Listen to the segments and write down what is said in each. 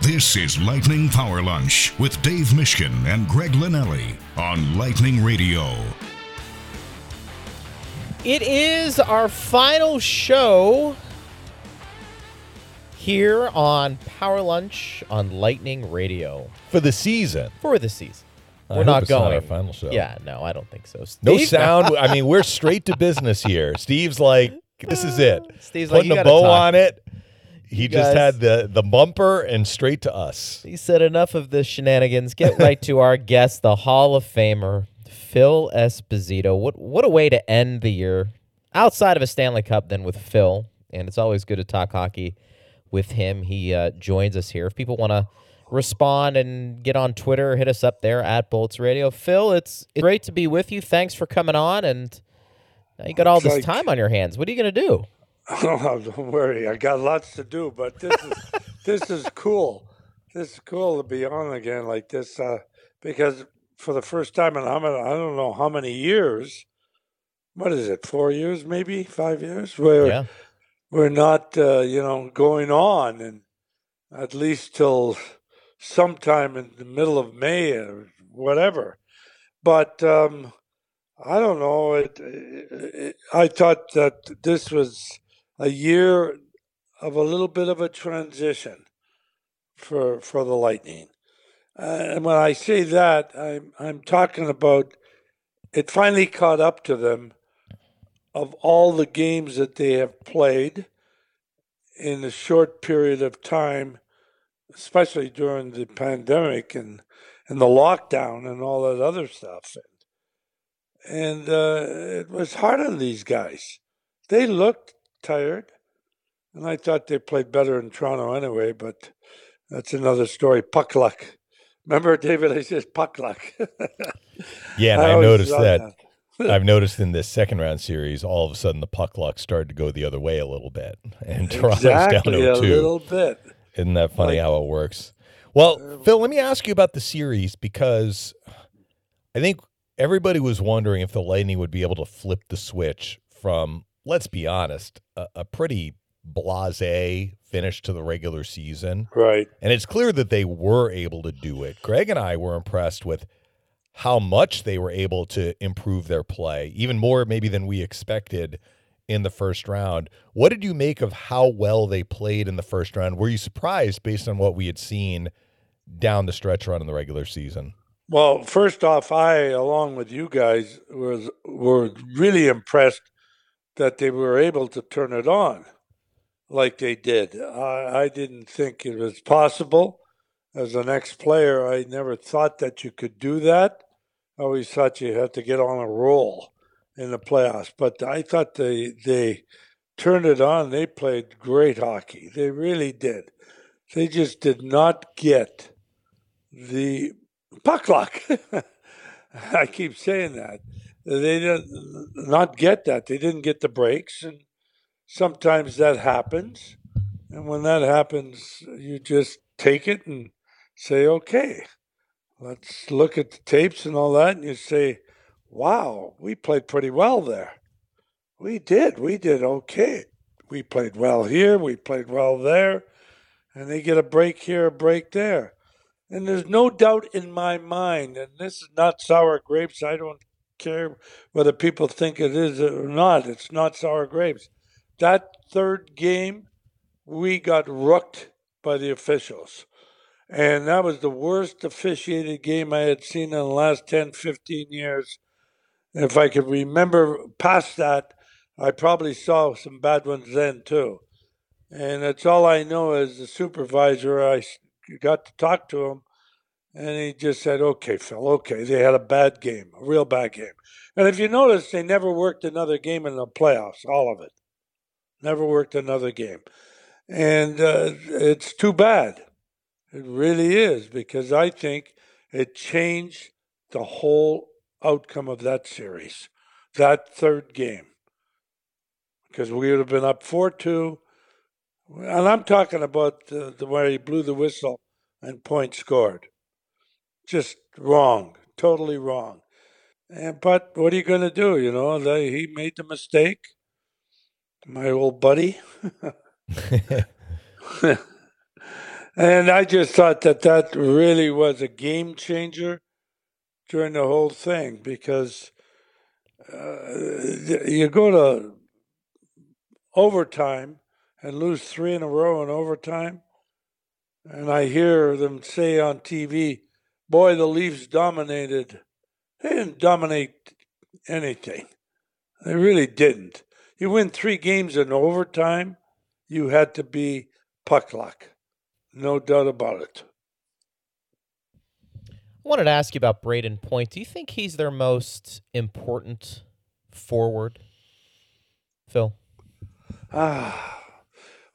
This is Lightning Power Lunch with Dave Mishkin and Greg Linnelli on Lightning Radio. It is our final show here on Power Lunch on Lightning Radio for the season. for the season. I We're hope not it's not going. our final show. Yeah, no, I don't think so. No Steve- sound. I mean, we're straight to business here. Steve's like, this is it. Steve's like, Putting "You a gotta bow talk." on it. He just guys- had the the bumper and straight to us. He said enough of the shenanigans. Get right to our guest, the Hall of Famer, Phil Esposito. What what a way to end the year outside of a Stanley Cup than with Phil. And it's always good to talk hockey with him. He uh, joins us here. If people want to respond and get on Twitter, hit us up there at Bolts Radio. Phil, it's, it's great to be with you. Thanks for coming on. And now you got all this time on your hands. What are you going to do? Oh, don't worry. I got lots to do, but this is this is cool. This is cool to be on again like this uh, because for the first time in how many, I don't know how many years. What is it? Four years, maybe five years. Where Yeah. we're not, uh, you know, going on, and at least till sometime in the middle of May or whatever. But um, I don't know. It, it, I thought that this was a year of a little bit of a transition for for the Lightning. Uh, and when I say that, I'm I'm talking about it finally caught up to them of all the games that they have played in a short period of time, especially during the pandemic and and the lockdown and all that other stuff. And uh, it was hard on these guys. They looked tired, and I thought they played better in Toronto anyway. But that's another story. Puck luck. Remember, David? I said puck luck. Yeah, and I, always noticed thought that. I've noticed in this second round series, all of a sudden the puck luck started to go the other way a little bit, and Toronto's exactly down a 0-2. little bit. Isn't that funny Like- how it works? Well, Phil, let me ask you about the series because I think everybody was wondering if the Lightning would be able to flip the switch from, let's be honest, a, a pretty blase finish to the regular season. Right. And it's clear that they were able to do it. Greg and I were impressed with how much they were able to improve their play, even more maybe than we expected in the first round. What did you make of how well they played in the first round? Were you surprised based on what we had seen down the stretch run in the regular season? Well, first off, I, along with you guys, was were really impressed that they were able to turn it on like they did. I, I didn't think it was possible. As an ex-player, I never thought that you could do that. I always thought you had to get on a roll in the playoffs. But I thought they they turned it on. They played great hockey. They really did. They just did not get the puck luck. I keep saying that. They didn't not get that. They didn't get the breaks, and sometimes that happens. And when that happens, you just take it and say, "Okay, let's look at the tapes and all that." And you say, "Wow, we played pretty well there. We did. We did okay. We played well here. We played well there." And they get a break here, a break there. And there's no doubt in my mind, and this is not sour grapes. I don't care whether people think it is or not. It's not sour grapes. That third game, we got rooked by the officials. And that was the worst officiated game I had seen in the last 10, 15 years. If I could remember past that, I probably saw some bad ones then too. And that's all I know as the supervisor. I got to talk to him, and he just said, "Okay, Phil. Okay, they had a bad game, a real bad game." And if you notice, they never worked another game in the playoffs. All of it, never worked another game, and uh, it's too bad. It really is because I think it changed the whole outcome of that series, that third game, because we would have been up four two. And I'm talking about the, the he blew the whistle and point scored. Just wrong, totally wrong. And but what are you going to do? You know, he made the mistake. My old buddy. And I just thought that that really was a game changer during the whole thing because uh, you go to overtime and lose three in a row in overtime. And I hear them say on TV, boy, the Leafs dominated. They didn't dominate anything. They really didn't. You win three games in overtime, you had to be puck luck. No doubt about it. I wanted to ask you about Brayden Point. Do you think he's their most important forward, Phil? Ah,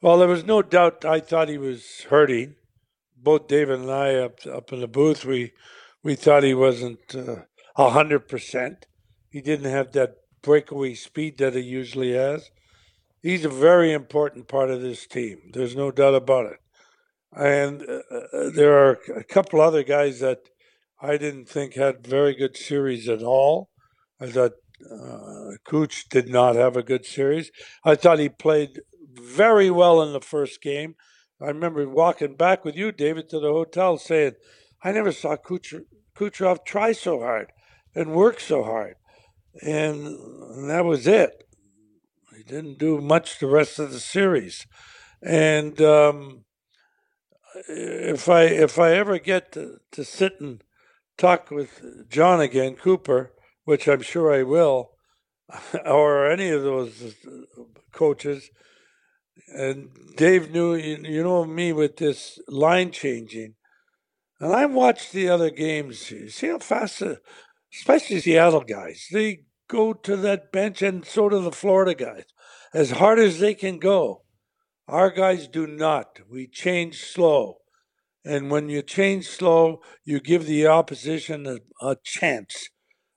well, there was no doubt. I thought he was hurting. Both David and I up up in the booth, we we thought he wasn't uh, a hundred percent. He didn't have that breakaway speed that he usually has. He's a very important part of this team. There's no doubt about it. And uh, uh there are a couple other guys that I didn't think had very good series at all. I thought uh, Cooch did not have a good series. I thought he played very well in the first game. I remember walking back with you, David, to the hotel saying, I never saw Kucher, Kucherov try so hard and work so hard. And, and that was it. He didn't do much the rest of the series. And um, if I if I ever get to, to sit and talk with John again, Cooper, which I'm sure I will, or any of those coaches. And Dave knew, you know me with this line changing. And I watched the other games. You see how fast, the, especially Seattle guys, they go to that bench and so do the Florida guys, as hard as they can go. Our guys do not. We change slow. And when you change slow, you give the opposition a, a chance.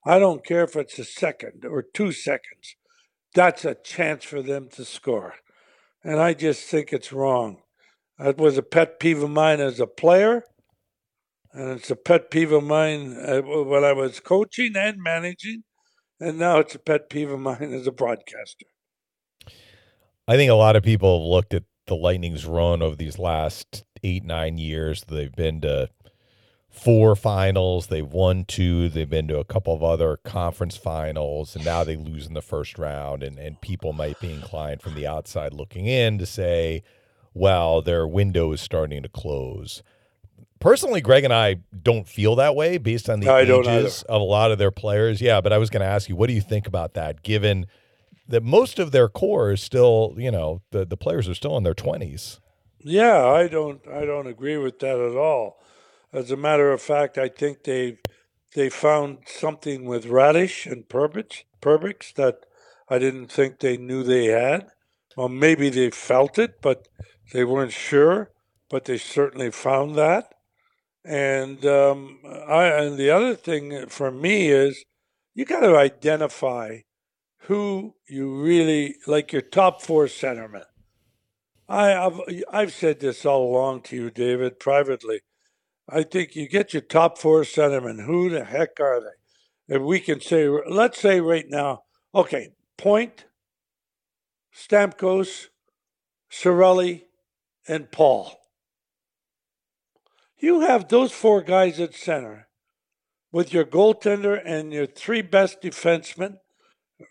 I don't care if it's a second or two seconds. That's a chance for them to score. And I just think it's wrong. That was a pet peeve of mine as a player. And it's a pet peeve of mine uh, when I was coaching and managing. And now it's a pet peeve of mine as a broadcaster. I think a lot of people have looked at the Lightning's run over these last eight, nine years. They've been to four finals. They've won two. They've been to a couple of other conference finals, and now they lose in the first round. And, and people might be inclined from the outside looking in to say, well, their window is starting to close. Personally, Greg and I don't feel that way based on the no, ages of a lot of their players. Yeah, but I was going to ask you, what do you think about that, given that most of their core is still, you know, the, the players are still in their 20s? Yeah, I don't I don't agree with that at all. As a matter of fact, I think they they found something with Raddysh and Perbix, Perbix that I didn't think they knew they had. Well, maybe they felt it, but they weren't sure. But they certainly found that. And um, I and the other thing for me is you got to identify who you really like your top four centermen. I, have I've said this all along to you, David, privately. I think you get your top four centermen. Who the heck are they? If we can say, let's say right now, okay, Point, Stamkos, Cirelli, and Paul. You have those four guys at center with your goaltender and your three best defensemen,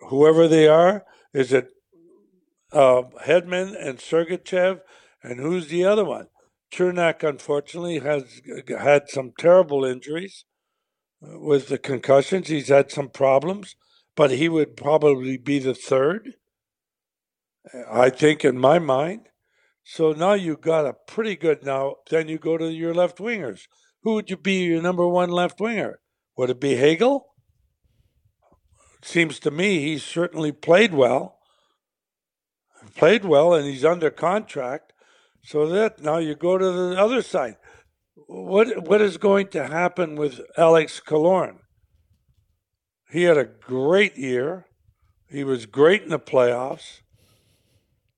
whoever they are. Is it uh, Hedman and Sergachev, and who's the other one? Cernak, unfortunately, has had some terrible injuries uh, with the concussions. He's had some problems, but he would probably be the third, I think, in my mind. So now you've got a pretty good. Now, then you go to your left wingers. Who would you be your number one left winger? Would it be Hagel? Seems to me he's certainly played well played well and he's under contract. So that now you go to the other side. What what is going to happen with Alex Killorn? He had a great year. He was great in the playoffs,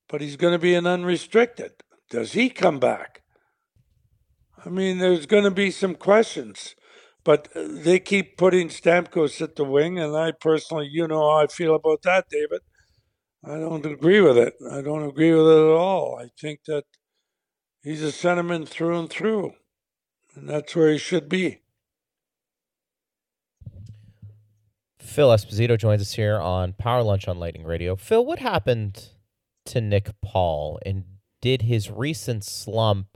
but he's going to be an unrestricted. Does he come back? I mean, there's going to be some questions, but they keep putting Stamkos at the wing, and I personally, you know how I feel about that, David. I don't agree with it. I don't agree with it at all. I think that He's a centerman through and through, and that's where he should be. Phil Esposito joins us here on Power Lunch on Lightning Radio. Phil, what happened to Nick Paul, and did his recent slump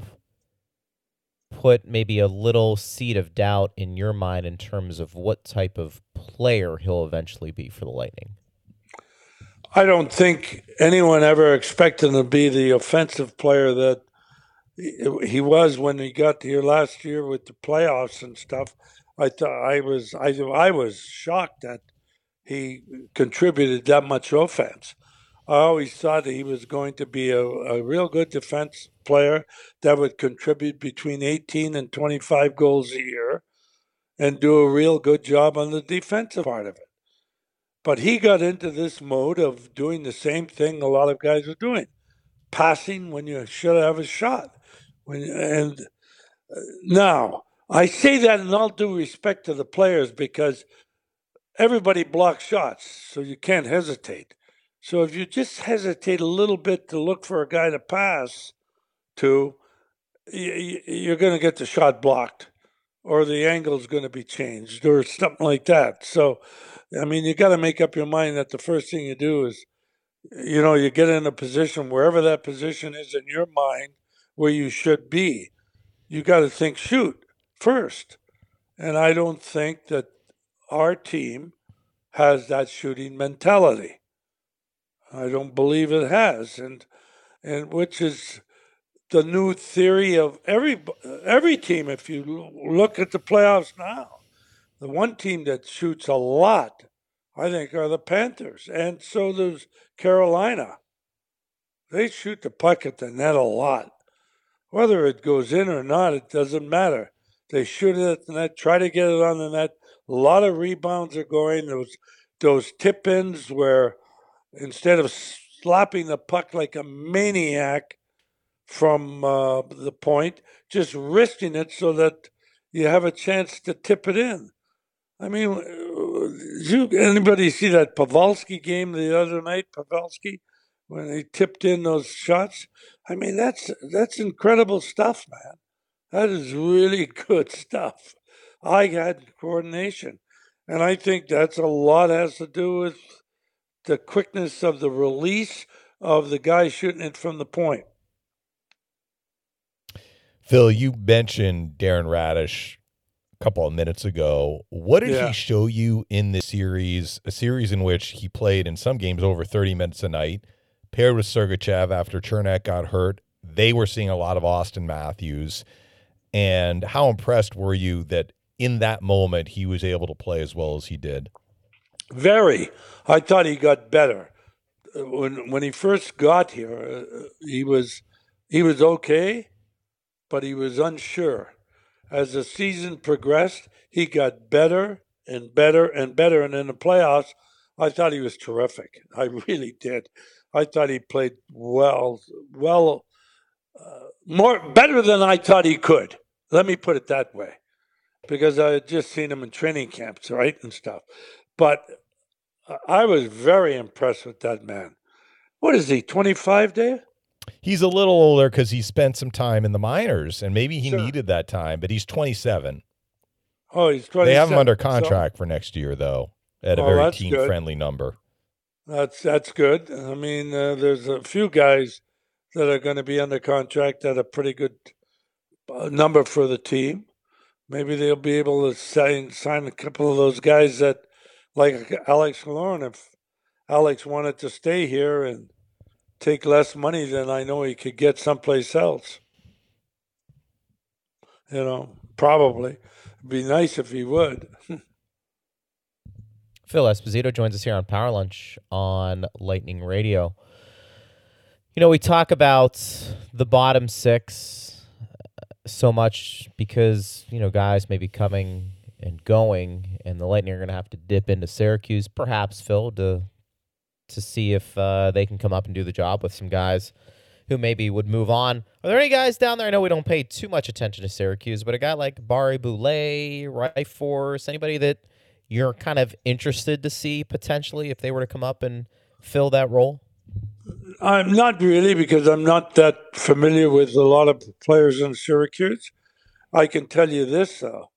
put maybe a little seed of doubt in your mind in terms of what type of player he'll eventually be for the Lightning? I don't think anyone ever expected him to be the offensive player that he was when he got here last year with the playoffs and stuff. I thought I was I I was shocked that he contributed that much offense. I always thought that he was going to be a, a real good defense player that would contribute between 18 and 25 goals a year and do a real good job on the defensive part of it. But he got into this mode of doing the same thing a lot of guys are doing passing when you should have a shot. When, and uh, now, I say that in all due respect to the players because everybody blocks shots, so you can't hesitate. So if you just hesitate a little bit to look for a guy to pass to, you're going to get the shot blocked or the angle is going to be changed or something like that. So, I mean, you got to make up your mind that the first thing you do is, you know, you get in a position wherever that position is in your mind where you should be. You got to think shoot first. And I don't think that our team has that shooting mentality. I don't believe it has, and and which is the new theory of every every team. If you look at the playoffs now, the one team that shoots a lot, I think, are the Panthers, and so does Carolina. They shoot the puck at the net a lot. Whether it goes in or not, it doesn't matter. They shoot it at the net, try to get it on the net. A lot of rebounds are going. Those those tip ins where instead of slapping the puck like a maniac from uh, the point, just risking it so that you have a chance to tip it in. I mean, uh, you anybody see that Pavelski game the other night? Pavelski when he tipped in those shots. I mean, that's that's incredible stuff, man. That is really good stuff. I had coordination. And I think that's a lot has to do with the quickness of the release of the guy shooting it from the point. Phil, you mentioned Darren Raddysh a couple of minutes ago. What did yeah. he show you in this series? A series in which he played in some games over 30 minutes a night, paired with Sergachev after Cernak got hurt. They were seeing a lot of Auston Matthews. And how impressed were you that in that moment he was able to play as well as he did? Very. I thought he got better. When when he first got here, uh, he was he was okay, but he was unsure. As the season progressed, he got better and better and better. And in the playoffs, I thought he was terrific. I really did. I thought he played well, well, uh, more better than I thought he could. Let me put it that way, because I had just seen him in training camps, right, and stuff. But I was very impressed with that man. What is he, 25, Dave? He's a little older because he spent some time in the minors, and maybe he sure. needed that time, but he's 27. Oh, he's 27. They have him under contract so, for next year, though, at a oh, very team friendly number. That's that's good. I mean, uh, there's a few guys that are going to be under contract at a pretty good number for the team. Maybe they'll be able to sign sign a couple of those guys that, like Alex Killorn, if Alex wanted to stay here and take less money than I know he could get someplace else. You know, probably. It'd be nice if he would. Phil Esposito joins us here on Power Lunch on Lightning Radio. You know, we talk about the bottom six so much because you know guys may be coming and going, and the Lightning are going to have to dip into Syracuse, perhaps Phil, to to see if uh, they can come up and do the job with some guys who maybe would move on. Are there any guys down there? I know we don't pay too much attention to Syracuse, but a guy like Barré-Boulet, Ryfors, anybody that you're kind of interested to see potentially if they were to come up and fill that role? I'm not really because I'm not that familiar with a lot of players in Syracuse. I can tell you this though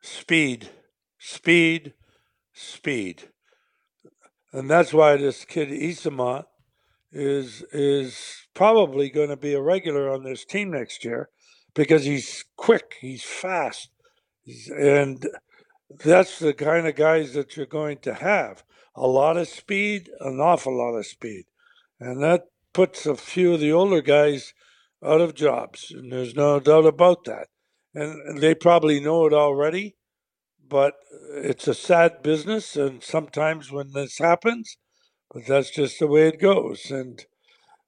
speed, speed, speed. And that's why this kid Eyssimont is is probably going to be a regular on this team next year because he's quick, he's fast, and that's the kind of guys that you're going to have. A lot of speed, an awful lot of speed. And that puts a few of the older guys out of jobs. And there's no doubt about that. And they probably know it already, but it's a sad business. And sometimes when this happens, but that's just the way it goes. And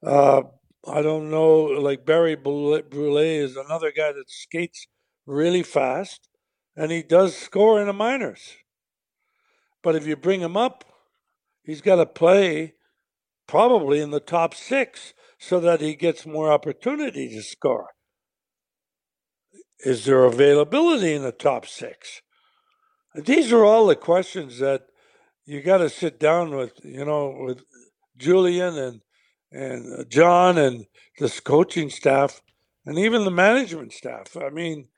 uh, I don't know, like Barré-Boulet is another guy that skates really fast and he does score in the minors. But if you bring him up, he's got to play probably in the top six so that he gets more opportunity to score. Is there availability in the top six? These are all the questions that you got to sit down with, you know, with Julien and and John and this coaching staff and even the management staff. I mean,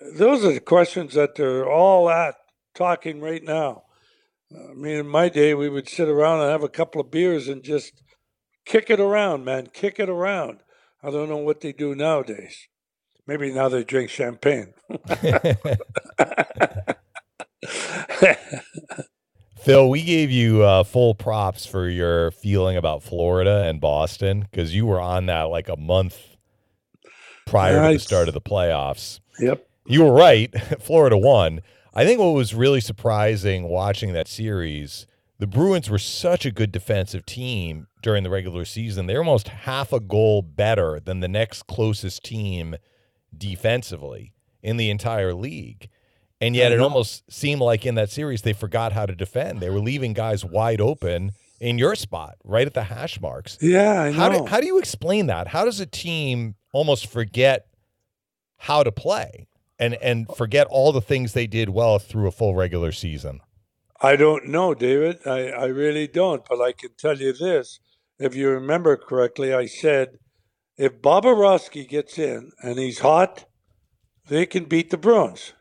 those are the questions that they're all at talking right now. I mean, in my day, we would sit around and have a couple of beers and just kick it around, man, kick it around. I don't know what they do nowadays. Maybe now they drink champagne. Phil, we gave you uh, full props for your feeling about Florida and Boston because you were on that like a month prior to the start of the playoffs. Yep. You were right. Florida won. I think what was really surprising watching that series, the Bruins were such a good defensive team during the regular season. They're almost half a goal better than the next closest team defensively in the entire league. And yet it almost seemed like in that series they forgot how to defend. They were leaving guys wide open in your spot, right at the hash marks. Yeah, I know. How do, how do you explain that? How does a team almost forget how to play? And and forget all the things they did well through a full regular season? I don't know, David. I, I really don't. But I can tell you this: if you remember correctly, I said if Bobrovsky gets in and he's hot, they can beat the Bruins.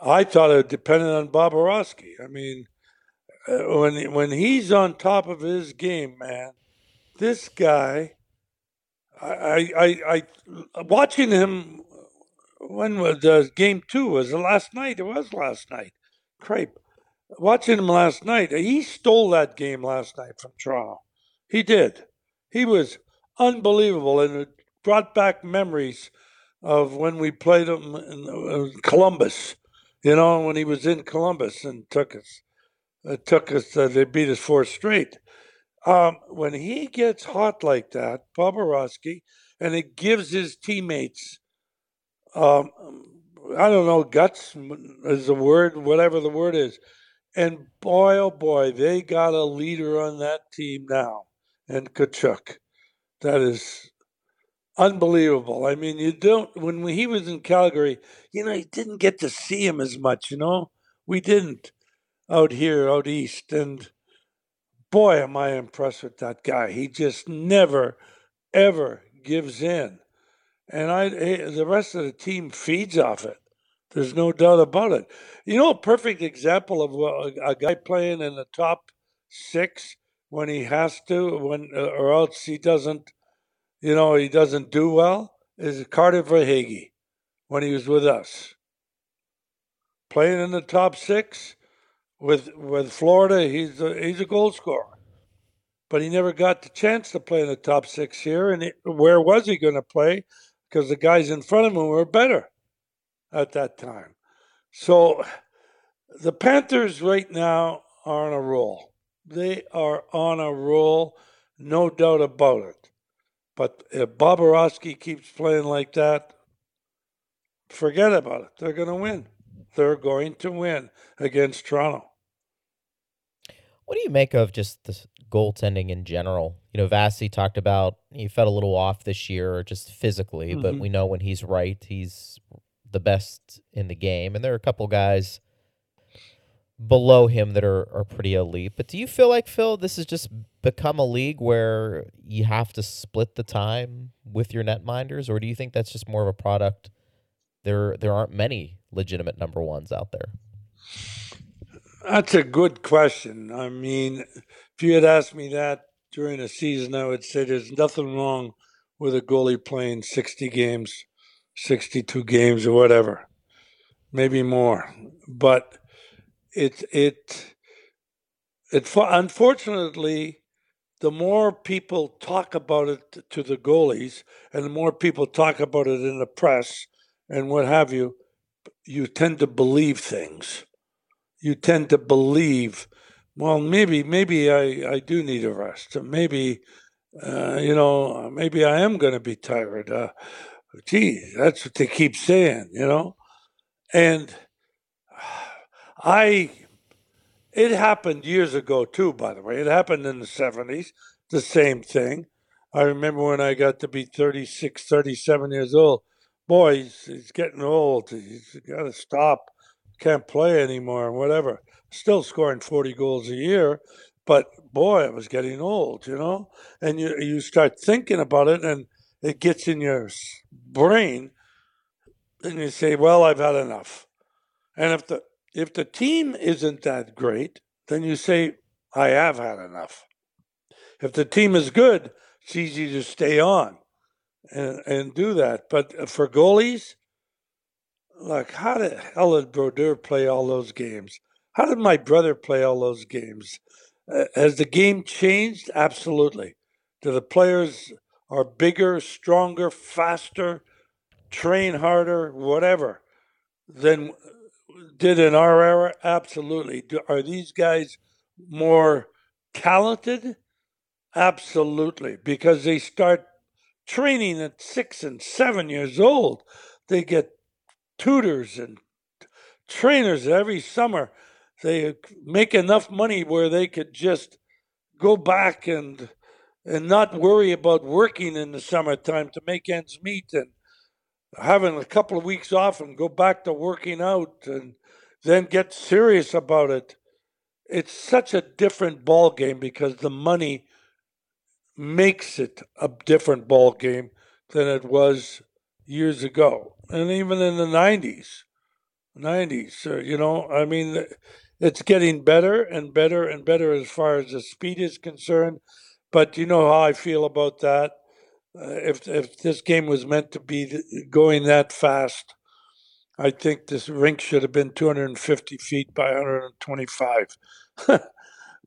I thought it depended on Bobrovsky. I mean, uh, when when he's on top of his game, man, this guy. I, I, I, watching him when was uh, game two? Was it last night? It was last night. Crepe. Watching him last night, he stole that game last night from Toronto. He did. He was unbelievable, and it brought back memories of when we played him in uh, Columbus. You know, when he was in Columbus and took us, uh, took us. Uh, they beat us four straight. Um, when he gets hot like that, Bobrovsky, and it gives his teammates um, I don't know, guts is the word, whatever the word is. And boy, oh boy, they got a leader on that team now, and Tkachuk. That is unbelievable. I mean, you don't, when he was in Calgary, you know, you didn't get to see him as much, you know? We didn't out here, out east. And boy, am I impressed with that guy. He just never, ever gives in and I the rest of the team feeds off it. There's no doubt about it. You know, a perfect example of a, a guy playing in the top six when he has to, when uh, or else he doesn't, you know, he doesn't do well. Is Carter Verhaeghe when he was with us, playing in the top six with with Florida. He's a, he's a goal scorer, but he never got the chance to play in the top six here. And where was he going to play? Because the guys in front of him were better at that time. So the Panthers right now are on a roll. They are on a roll, no doubt about it. But if Bobrovsky keeps playing like that, forget about it. They're going to win. They're going to win against Toronto. What do you make of just the goaltending in general? You know, Vasi talked about he felt a little off this year, just physically, mm-hmm. but we know when he's right, he's the best in the game. And there are a couple guys below him that are, are pretty elite. But do you feel like Phil, this has just become a league where you have to split the time with your netminders, or do you think that's just more of a product? There there aren't many legitimate number ones out there. That's a good question. I mean, if you had asked me that during a season, I would say there's nothing wrong with a goalie playing 60 games, 62 games, or whatever, maybe more. But it it it unfortunately the more people talk about it to the goalies and the more people talk about it in the press and what have you you tend to believe things you tend to believe well maybe maybe i i do need a rest maybe uh, you know maybe i am going to be tired uh, gee that's what they keep saying you know and I it happened years ago too, by the way. It happened in the 70s, the same thing. I remember when I got to be 36, 37 years old. Boy, he's, he's getting old. He's got to stop. Can't play anymore whatever. Still scoring 40 goals a year, but boy, I was getting old, you know? And you, you start thinking about it and it gets in your brain and you say, well, I've had enough. And if the if the team isn't that great, then you say, I have had enough. If the team is good, it's easy to stay on and, and do that. But for goalies, like, how the hell did Brodeur play all those games? How did my brother play all those games? Uh, has the game changed? Absolutely. Do the players are bigger, stronger, faster, train harder, whatever than did in our era? Absolutely. Do, are these guys more talented? Absolutely, because they start training at six and seven years old. They get tutors and trainers every summer. They make enough money where they could just go back and and not worry about working in the summertime to make ends meet and having a couple of weeks off and go back to working out and then get serious about it. It's such a different ball game because the money makes it a different ball game than it was years ago, and even in the '90s. '90s, uh, you know, I mean, it's getting better and better and better as far as the speed is concerned. But you know how I feel about that. Uh, if if this game was meant to be going that fast, I think this rink should have been 250 feet by 125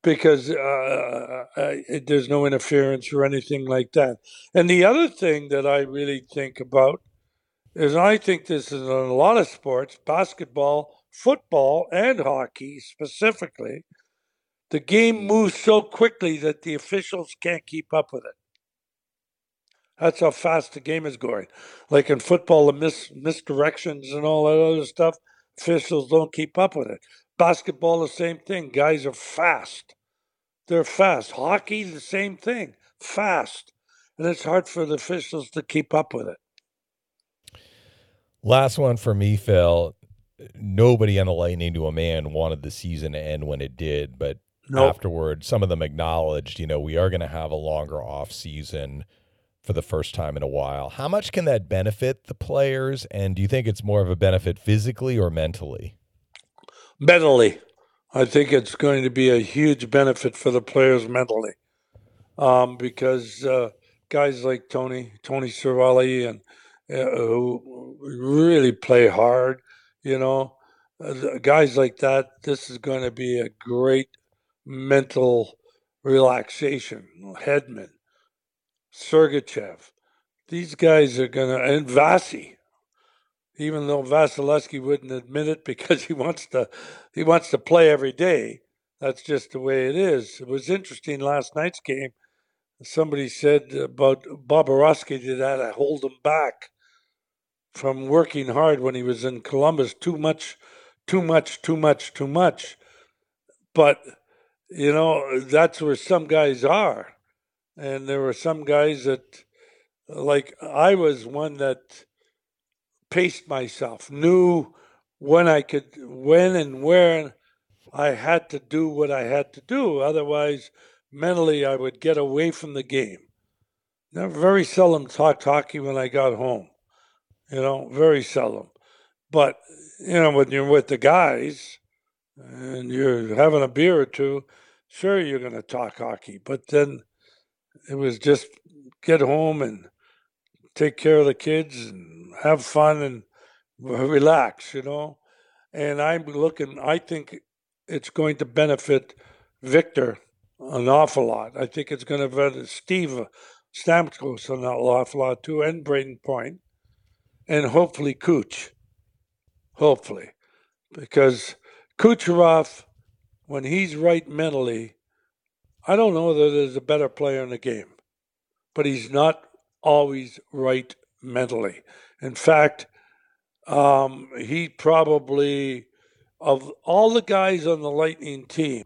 because uh, I, there's no interference or anything like that. And the other thing that I really think about is I think this is in a lot of sports, basketball, football, and hockey specifically. The game moves so quickly that the officials can't keep up with it. That's how fast the game is going. Like in football, the mis- misdirections and all that other stuff, officials don't keep up with it. Basketball, the same thing. Guys are fast. They're fast. Hockey, the same thing. Fast. And it's hard for the officials to keep up with it. Last one for me, Phil. Nobody on the Lightning to a man wanted the season to end when it did, but nope. afterward, some of them acknowledged, you know, we are going to have a longer off season for the first time in a while. How much can that benefit the players? And do you think it's more of a benefit physically or mentally? Mentally. I think it's going to be a huge benefit for the players mentally. Um, because uh, guys like Tony, Tony Cirelli, and uh, who really play hard, you know, uh, guys like that, this is going to be a great mental relaxation. Hedman, Sergachev. These guys are going to, and Vasi, even though Vasilevskiy wouldn't admit it because he wants to, he wants to play every day. That's just the way it is. It was interesting last night's game. Somebody said about Bobrovsky did that to hold him back from working hard when he was in Columbus. Too much, too much, too much, too much. But you know that's where some guys are and there were some guys that like I was one that paced myself, knew when I could, when and where I had to do what I had to do. Otherwise, mentally, I would get away from the game. Never, very seldom talked hockey when I got home. You know, very seldom. But you know, when you're with the guys and you're having a beer or two, sure you're going to talk hockey. But then it was just get home and take care of the kids and have fun and relax, you know. And I'm looking. I think it's going to benefit Victor an awful lot. I think it's going to benefit Steve Stamkos an awful lot too, and Brayden Point, and hopefully Cooch. Hopefully, because Kucherov, when he's right mentally, I don't know that there's a better player in the game, but he's not always right mentally. In fact, um, he probably, of all the guys on the Lightning team,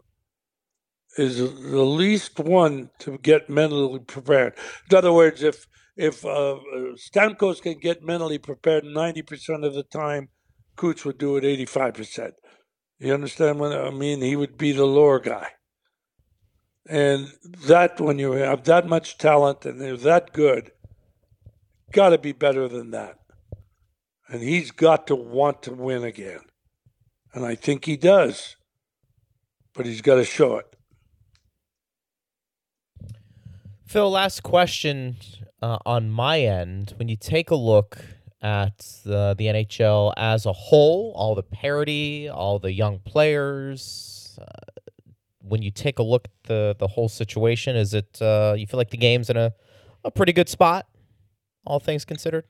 is the least one to get mentally prepared. In other words, if if uh, Stamkos can get mentally prepared 90% of the time, Cooch would do it 85%. You understand what I mean? He would be the lower guy. And that, when you have that much talent and they're that good, got to be better than that. And he's got to want to win again. And I think he does. But he's got to show it. Phil, last question uh, on my end. When you take a look at the, the NHL as a whole, all the parity, all the young players, uh, when you take a look at the, the whole situation, is it uh, you feel like the game's in a, a pretty good spot, all things considered?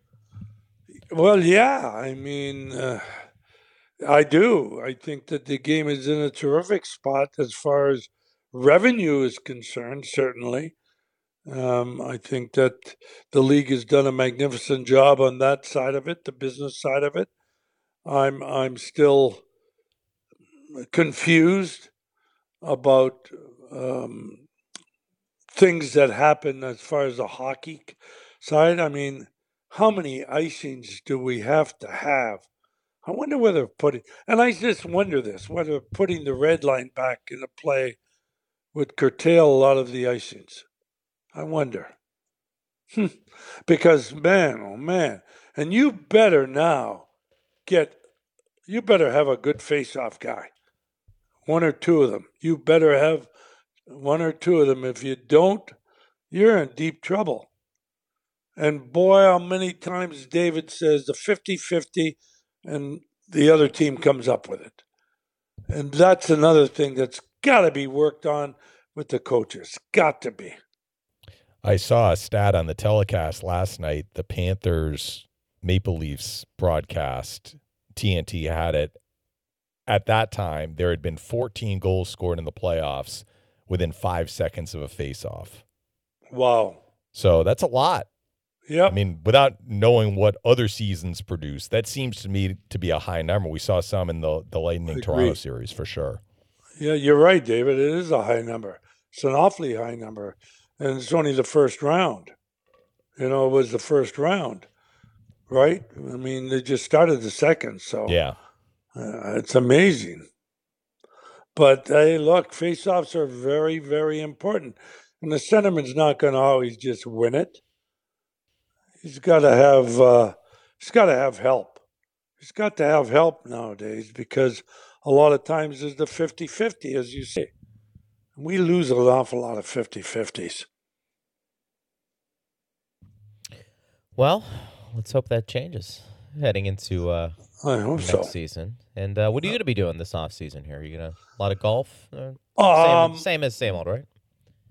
Well, yeah. I mean, uh, I do. I think that the game is in a terrific spot as far as revenue is concerned, certainly. Um, I think that the league has done a magnificent job on that side of it, the business side of it. I'm I'm still confused about um, things that happen as far as the hockey side. I mean, how many icings do we have to have? I wonder whether putting, and I just wonder this, whether putting the red line back into play would curtail a lot of the icings. I wonder. Hmm. because, man, oh man. And you better now get, you better have a good face off guy. One or two of them. You better have one or two of them. If you don't, you're in deep trouble. And boy, how many times David says the 50 50 and the other team comes up with it. And that's another thing that's got to be worked on with the coaches. Got to be. I saw a stat on the telecast last night. The Panthers Maple Leafs broadcast, TNT had it. At that time, there had been 14 goals scored in the playoffs within five seconds of a face-off. Wow. So that's a lot. Yeah. I mean, without knowing what other seasons produce, that seems to me to be a high number. We saw some in the the Lightning Toronto series for sure. Yeah, you're right, David. It is a high number. It's an awfully high number and it's only the first round. You know, it was the first round, right? I mean, they just started the second, so yeah, uh, it's amazing. But hey, look, face-offs are very, very important, and the centerman's not going to always just win it. He's got to have uh, he's got to have help. He's got to have help nowadays because a lot of times there's the 50-50, as you say. We lose an awful lot of 50-50s. Well, let's hope that changes heading into uh, I hope next so. season. And uh, what are you going to be doing this off season here? Are you going to a lot of golf? Uh, Um, same, same as same old, right?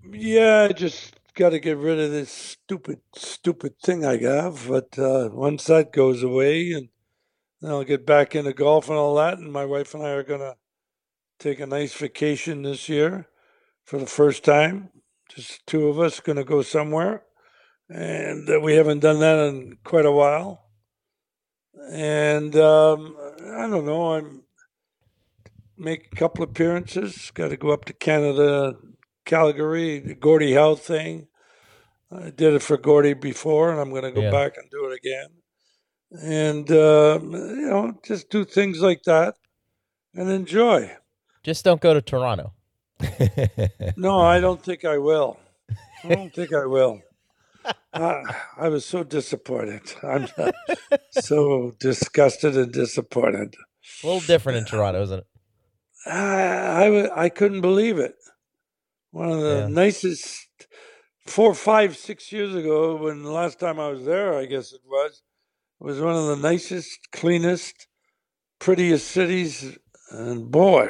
Yeah, I just got to get rid of this stupid, stupid thing I have. But uh, once that goes away, and then I'll get back into golf and all that, and my wife and I are gonna take a nice vacation this year for the first time. Just two of us gonna go somewhere, and uh, we haven't done that in quite a while. And um, I don't know. I'm make a couple appearances. Got to go up to Canada, Calgary, the Gordie Howe thing. I did it for Gordie before, and I'm going to go Yeah. back and do it again. And um, you know, just do things like that and enjoy. Just don't go to Toronto. No, I don't think I will. I don't think I will. I, I was so disappointed. I'm so disgusted and disappointed. A little different in Toronto, isn't it? I, I, I couldn't believe it. One of the Yeah. nicest four, five, six years ago, when the last time I was there, I guess it was, it was one of the nicest, cleanest, prettiest cities. And boy,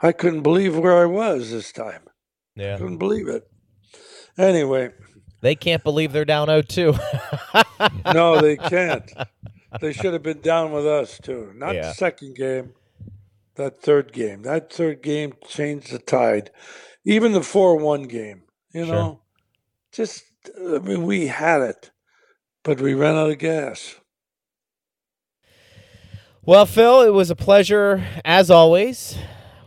I couldn't believe where I was this time. Yeah. Couldn't believe it. Anyway, They can't believe they're down 0-2. no, they can't. They should have been down with us too. Not Yeah. the second game, that third game. That third game changed the tide. Even the four-one game. You Sure. know, just I mean, we had it, but we ran out of gas. Well, Phil, it was a pleasure as always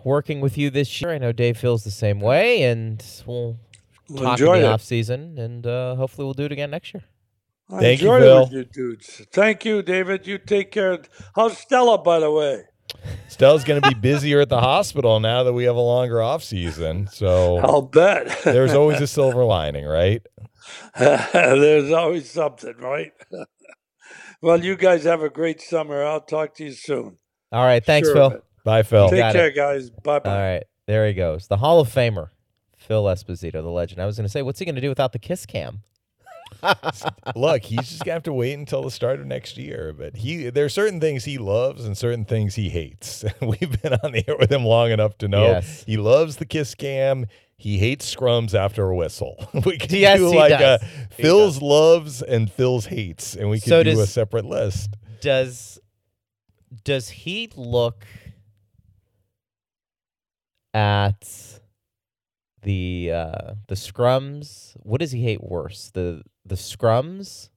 working with you this year. I know Dave feels the same way, and we'll Well, talk in enjoyed the it. off season, and uh, hopefully we'll do it again next year. I Thank you, enjoyed it with Phil. you dudes. Thank you, David. You take care. How's Stella, by the way? Stella's going to be busier at the hospital now that we have a longer off season. So I'll bet. there's always a silver lining, right? There's always something, right? well, you guys have a great summer. I'll talk to you soon. All right, thanks, Sure Phil. Bye, Phil. Take got care, guys. Bye bye. All right, there he goes, the Hall of Famer, Phil Esposito, the legend. I was going to say, what's he going to do without the kiss cam? Look, he's just gonna have to wait until the start of next year. But he, there are certain things he loves and certain things he hates. We've been on the air with him long enough to know Yes. he loves the kiss cam. He hates scrums after a whistle. We could Yes, do like a He uh, Phil's loves and Phil's hates, and we could So do a separate list. Does does he look at the uh, the scrums? What does he hate worse, the the scrums,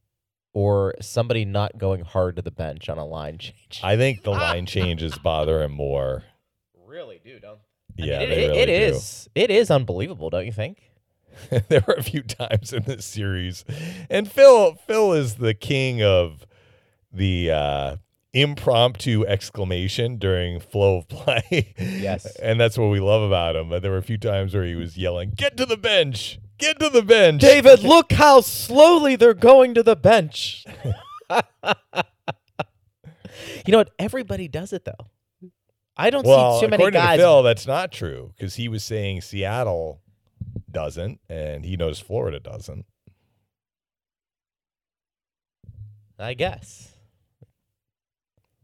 or somebody not going hard to the bench on a line change? I think the line changes bother him more. really do, don't. Yeah, it, they it- really it is. It is unbelievable, don't you think? there were a few times in this series, and Phil Phil is the king of the uh, impromptu exclamation during flow of play. Yes. and that's what we love about him. But there were a few times where he was yelling, "Get to the bench! Get to the bench!" David, look how slowly they're going to the bench. you know what? Everybody does it though. I don't well, see too many according guys. to Phil, that's not true because he was saying Seattle doesn't, and he knows Florida doesn't. I guess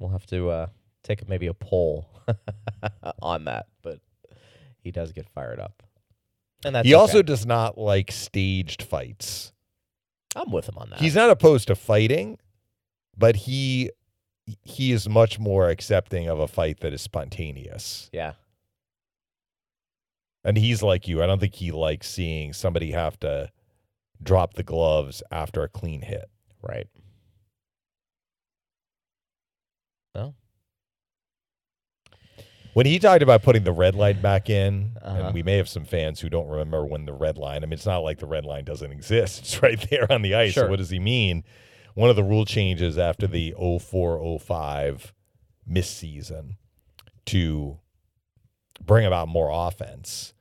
we'll have to uh, take maybe a poll on that, but he does get fired up, and that's he also does not like staged fights. I'm with him on that. He's not opposed to fighting, but he he is much more accepting of a fight that is spontaneous. yeah, And he's like you. I don't think he likes seeing somebody have to drop the gloves after a clean hit. right. When he talked about putting the red line back in, Uh-huh. and we may have some fans who don't remember when the red line, I mean, it's not like the red line doesn't exist. It's right there on the ice. Sure. So, what does he mean? One of the rule changes after the 04 05 miss season to bring about more offense,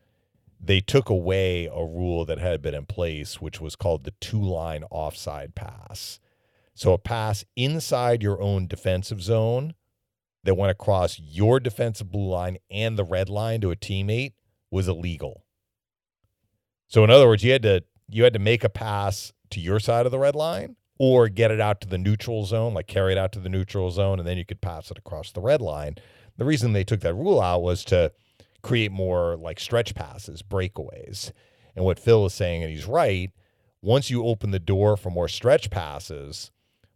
they took away a rule that had been in place, which was called the two line offside pass. So, a pass inside your own defensive zone that went across your defensive blue line and the red line to a teammate was illegal. So in other words, you had to you had to make a pass to your side of the red line or get it out to the neutral zone, like carry it out to the neutral zone, and then you could pass it across the red line. The reason they took that rule out was to create more like stretch passes, breakaways. And what Phil is saying, and he's right, once you open the door for more stretch passes,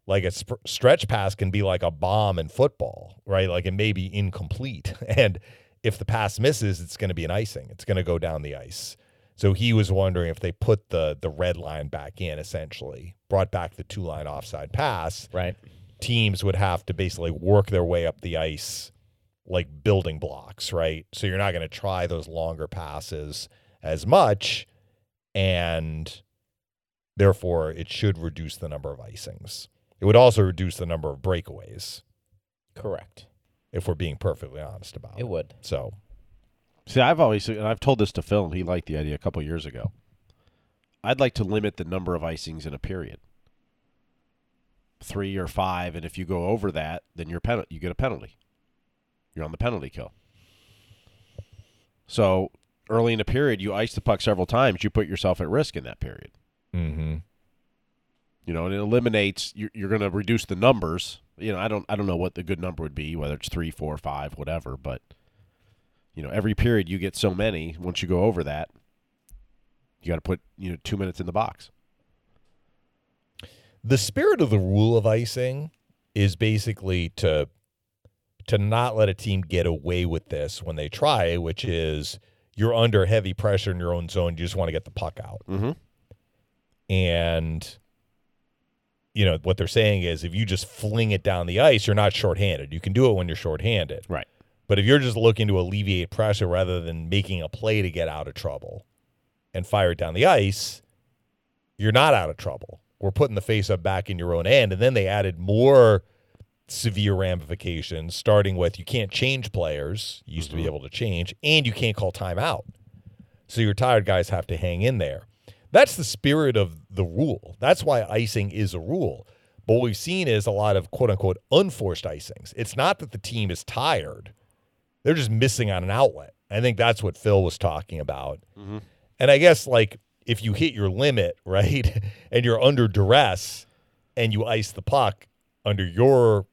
like a sp- stretch pass can be like a bomb in football, right? Like it may be incomplete. And if the pass misses, it's going to be an icing. It's going to go down the ice. So he was wondering if they put the the red line back in, essentially, brought back the two line offside pass, right. teams would have to basically work their way up the ice like building blocks, right? So you're not going to try those longer passes as much and therefore it should reduce the number of icings. It would also reduce the number of breakaways Correct. if we're being perfectly honest about it. It would. So See, I've always, and I've told this to Phil, and he liked the idea a couple years ago. I'd like to limit the number of icings in a period, three or five, and if you go over that, then you're pen- you get a penalty. You're on the penalty kill. So early in the period, you ice the puck several times, you put yourself at risk in that period. Mm-hmm. You know, and it eliminates. You're, you're going to reduce the numbers. You know, I don't, I don't know what the good number would be, whether it's three, four, five, whatever. But you know, every period you get so many. Once you go over that, you got to put you know two minutes in the box. The spirit of the rule of icing is basically to to not let a team get away with this when they try, which is you're under heavy pressure in your own zone. You just want to get the puck out. Mm-hmm. And you know what they're saying is if you just fling it down the ice, you're not shorthanded. You can do it when you're shorthanded. Right. But if you're just looking to alleviate pressure rather than making a play to get out of trouble and fire it down the ice, you're not out of trouble. We're putting the face up back in your own end. And then they added more severe ramifications, starting with you can't change players, you used to be mm-hmm. able to change, and you can't call timeout. So your tired guys have to hang in there. That's the spirit of the rule. That's why icing is a rule. But what we've seen is a lot of quote unquote unforced icings. It's not that the team is tired, they're just missing on an outlet. I think that's what Phil was talking about. Mm-hmm. And I guess, like, if you hit your limit, right, and you're under duress and you ice the puck under your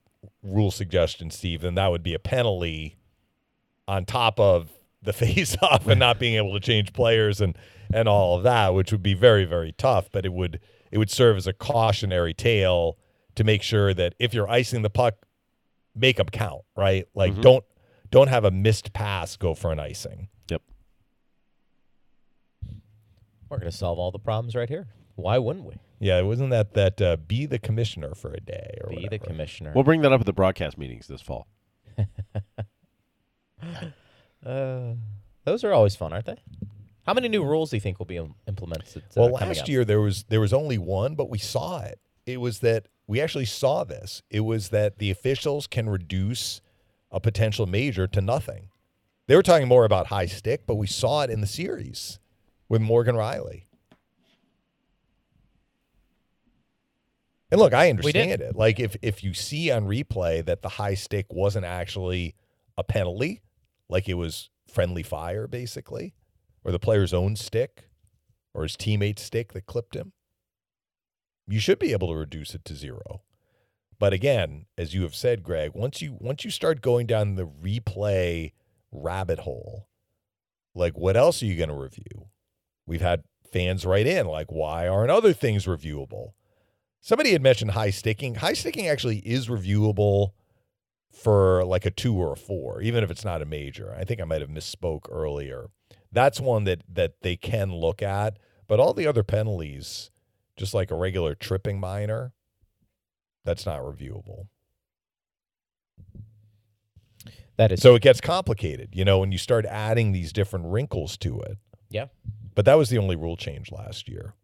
rule suggestion, Steve, then that would be a penalty on top of the face off and not being able to change players and and all of that, which would be very very tough. But it would it would serve as a cautionary tale to make sure that if you're icing the puck, make them count, right? Like don't don't have a missed pass go for an icing. Yep. We're going to solve all the problems right here. Why wouldn't we? Yeah, it wasn't that that uh, be the commissioner for a day or Be the commissioner. We'll bring that up at the broadcast meetings this fall. Uh, those are always fun, aren't they? How many new rules do you think will be im- implemented? uh, Well, last year there was there was only one, but we saw it. It was that we actually saw this. It was that the officials can reduce a potential major to nothing. They were talking more about high stick, but we saw it in the series with Morgan Rielly. And look, I understand it. Like if if you see on replay that the high stick wasn't actually a penalty, like it was friendly fire basically, or the player's own stick, or his teammate's stick that clipped him, you should be able to reduce it to zero. But again, as you have said, Greg, once you once you start going down the replay rabbit hole, like what else are you going to review? We've had fans write in like, why aren't other things reviewable? Somebody had mentioned high sticking. High sticking actually is reviewable for like a two or a four, even if it's not a major. I think I might have misspoke earlier. That's one that that they can look at, but all the other penalties, just like a regular tripping minor, that's not reviewable. that is So it gets complicated, you know, when you start adding these different wrinkles to it. yeah. But that was the only rule change last year.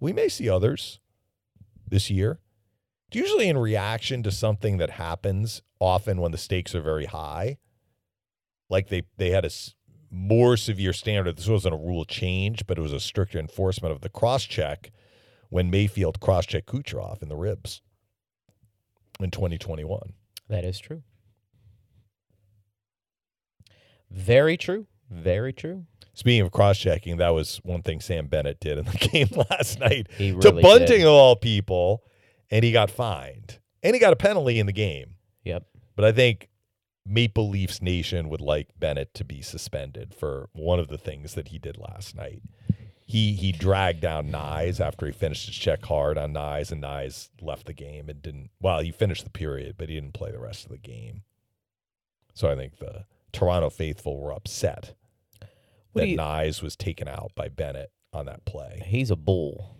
We may see others this year. Usually in reaction to something that happens often when the stakes are very high. Like they they had a more severe standard. This wasn't a rule change, but it was a stricter enforcement of the cross check when Mayfield cross checked Kucherov in the ribs in 2021. That is true. Very true. Very true. Speaking of cross checking, that was one thing Sam Bennett did in the game last night. He to Bunting did. of all people, and he got fined. And he got a penalty in the game. Yep. But I think Maple Leafs Nation would like Bennett to be suspended for one of the things that he did last night. He he dragged down Knies after he finished his check hard on Knies, and Knies left the game and didn't. Well, he finished the period, but he didn't play the rest of the game. So I think the Toronto faithful were upset What that you- Knies was taken out by Bennett on that play. He's a bull,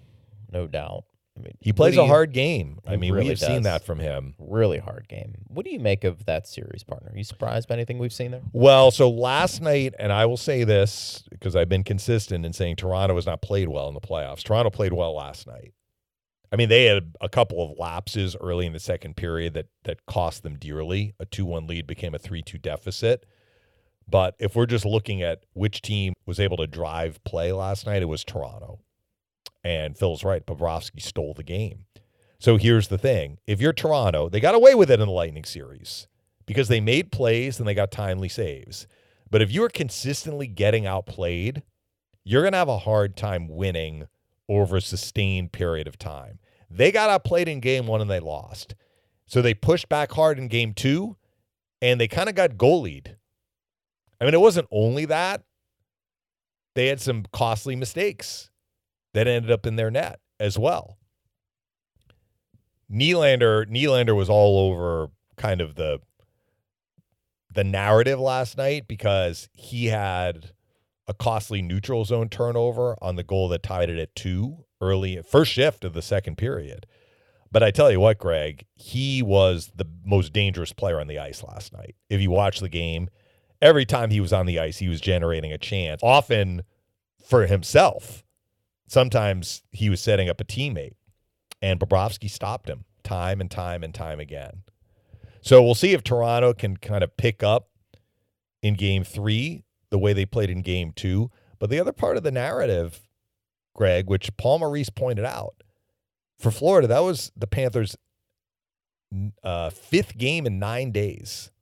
no doubt. I mean, He plays a hard game. I mean, really we've seen that from him. really hard game. What do you make of that series, partner? Are you surprised by anything we've seen there? Well, so last night, and I will say this because I've been consistent in saying Toronto has not played well in the playoffs. Toronto played well last night. I mean, they had a couple of lapses early in the second period that that cost them dearly. A two-one lead became a three-two deficit. But if we're just looking at which team was able to drive play last night, it was Toronto. And Phil's right. Bobrovsky stole the game. So here's the thing if you're Toronto, they got away with it in the Lightning series because they made plays and they got timely saves. But if you are consistently getting outplayed, you're going to have a hard time winning over a sustained period of time. They got outplayed in game one and they lost. So they pushed back hard in game two and they kind of got goalied. I mean, it wasn't only that, they had some costly mistakes that ended up in their net as well. Nylander, Nylander was all over kind of the the narrative last night because he had a costly neutral zone turnover on the goal that tied it at two early first shift of the second period. But I tell you what, Greg, he was the most dangerous player on the ice last night. If you watch the game, every time he was on the ice, he was generating a chance, often for himself. Sometimes he was setting up a teammate, and Bobrovsky stopped him time and time and time again. So we'll see if Toronto can kind of pick up in game three the way they played in game two. But the other part of the narrative, Greg, which Paul Maurice pointed out, for Florida, that was the Panthers' uh, fifth game in nine days.